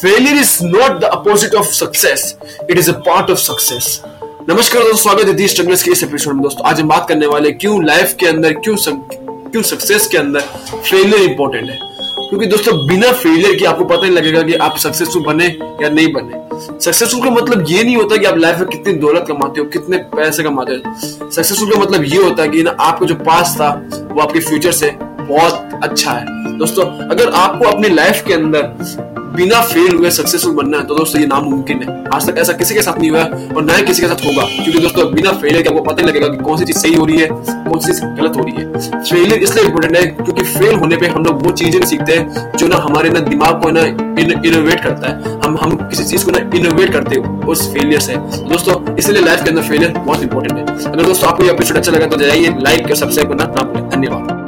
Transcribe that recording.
Failure is not the opposite of success it is a part of success नमस्कार दोस्तों, स्वागत है दी struggles के इस एपिसोड में। दोस्तों, आज हम बात करने वाले क्यों लाइफ के अंदर, क्यों क्यों सक्सेस के अंदर फेलियर इंपॉर्टेंट है। क्योंकि दोस्तों, बिना फेलियर के आपको पता नहीं लगेगा कि आप सक्सेसफुल बने या नहीं बने। सक्सेसफुल का मतलब ये नहीं होता कि आप लाइफ में कितनी दौलत कमाते हो, कितने पैसे कमाते हो। सक्सेसफुल का मतलब ये होता है कि ना, आपका जो पास था, वो आपके फ्यूचर से बहुत अच्छा है। दोस्तों, अगर आपको अपनी लाइफ के अंदर बिना फेल हुए सक्सेसफुल बनना है तो दोस्तों ये नामुमकिन है। आज तक ऐसा किसी के साथ नहीं हुआ और ना ही किसी के साथ होगा, क्योंकि दोस्तों बिना फेलियर के आपको पता नहीं लगेगा कि कौन सी चीज़ सही हो रही है, कौन सी चीज़ गलत हो रही है। फेलियर इसलिए इंपॉर्टेंट है क्योंकि फेल होने पर हम लोग वो चीज़ें सीखते हैं जो ना हमारे ना दिमाग को ना इनोवेट करता है। हम हम किसी चीज़ को ना इनोवेट करते हैं उस फेलियर से। दोस्तों इसलिए लाइफ के अंदर फेलियर बहुत इंपॉर्टेंट है। अगर दोस्तों आपको ये एपिसोड अच्छा लगा तो जाइए लाइक और सब्सक्राइब करना ना भूलें। धन्यवाद।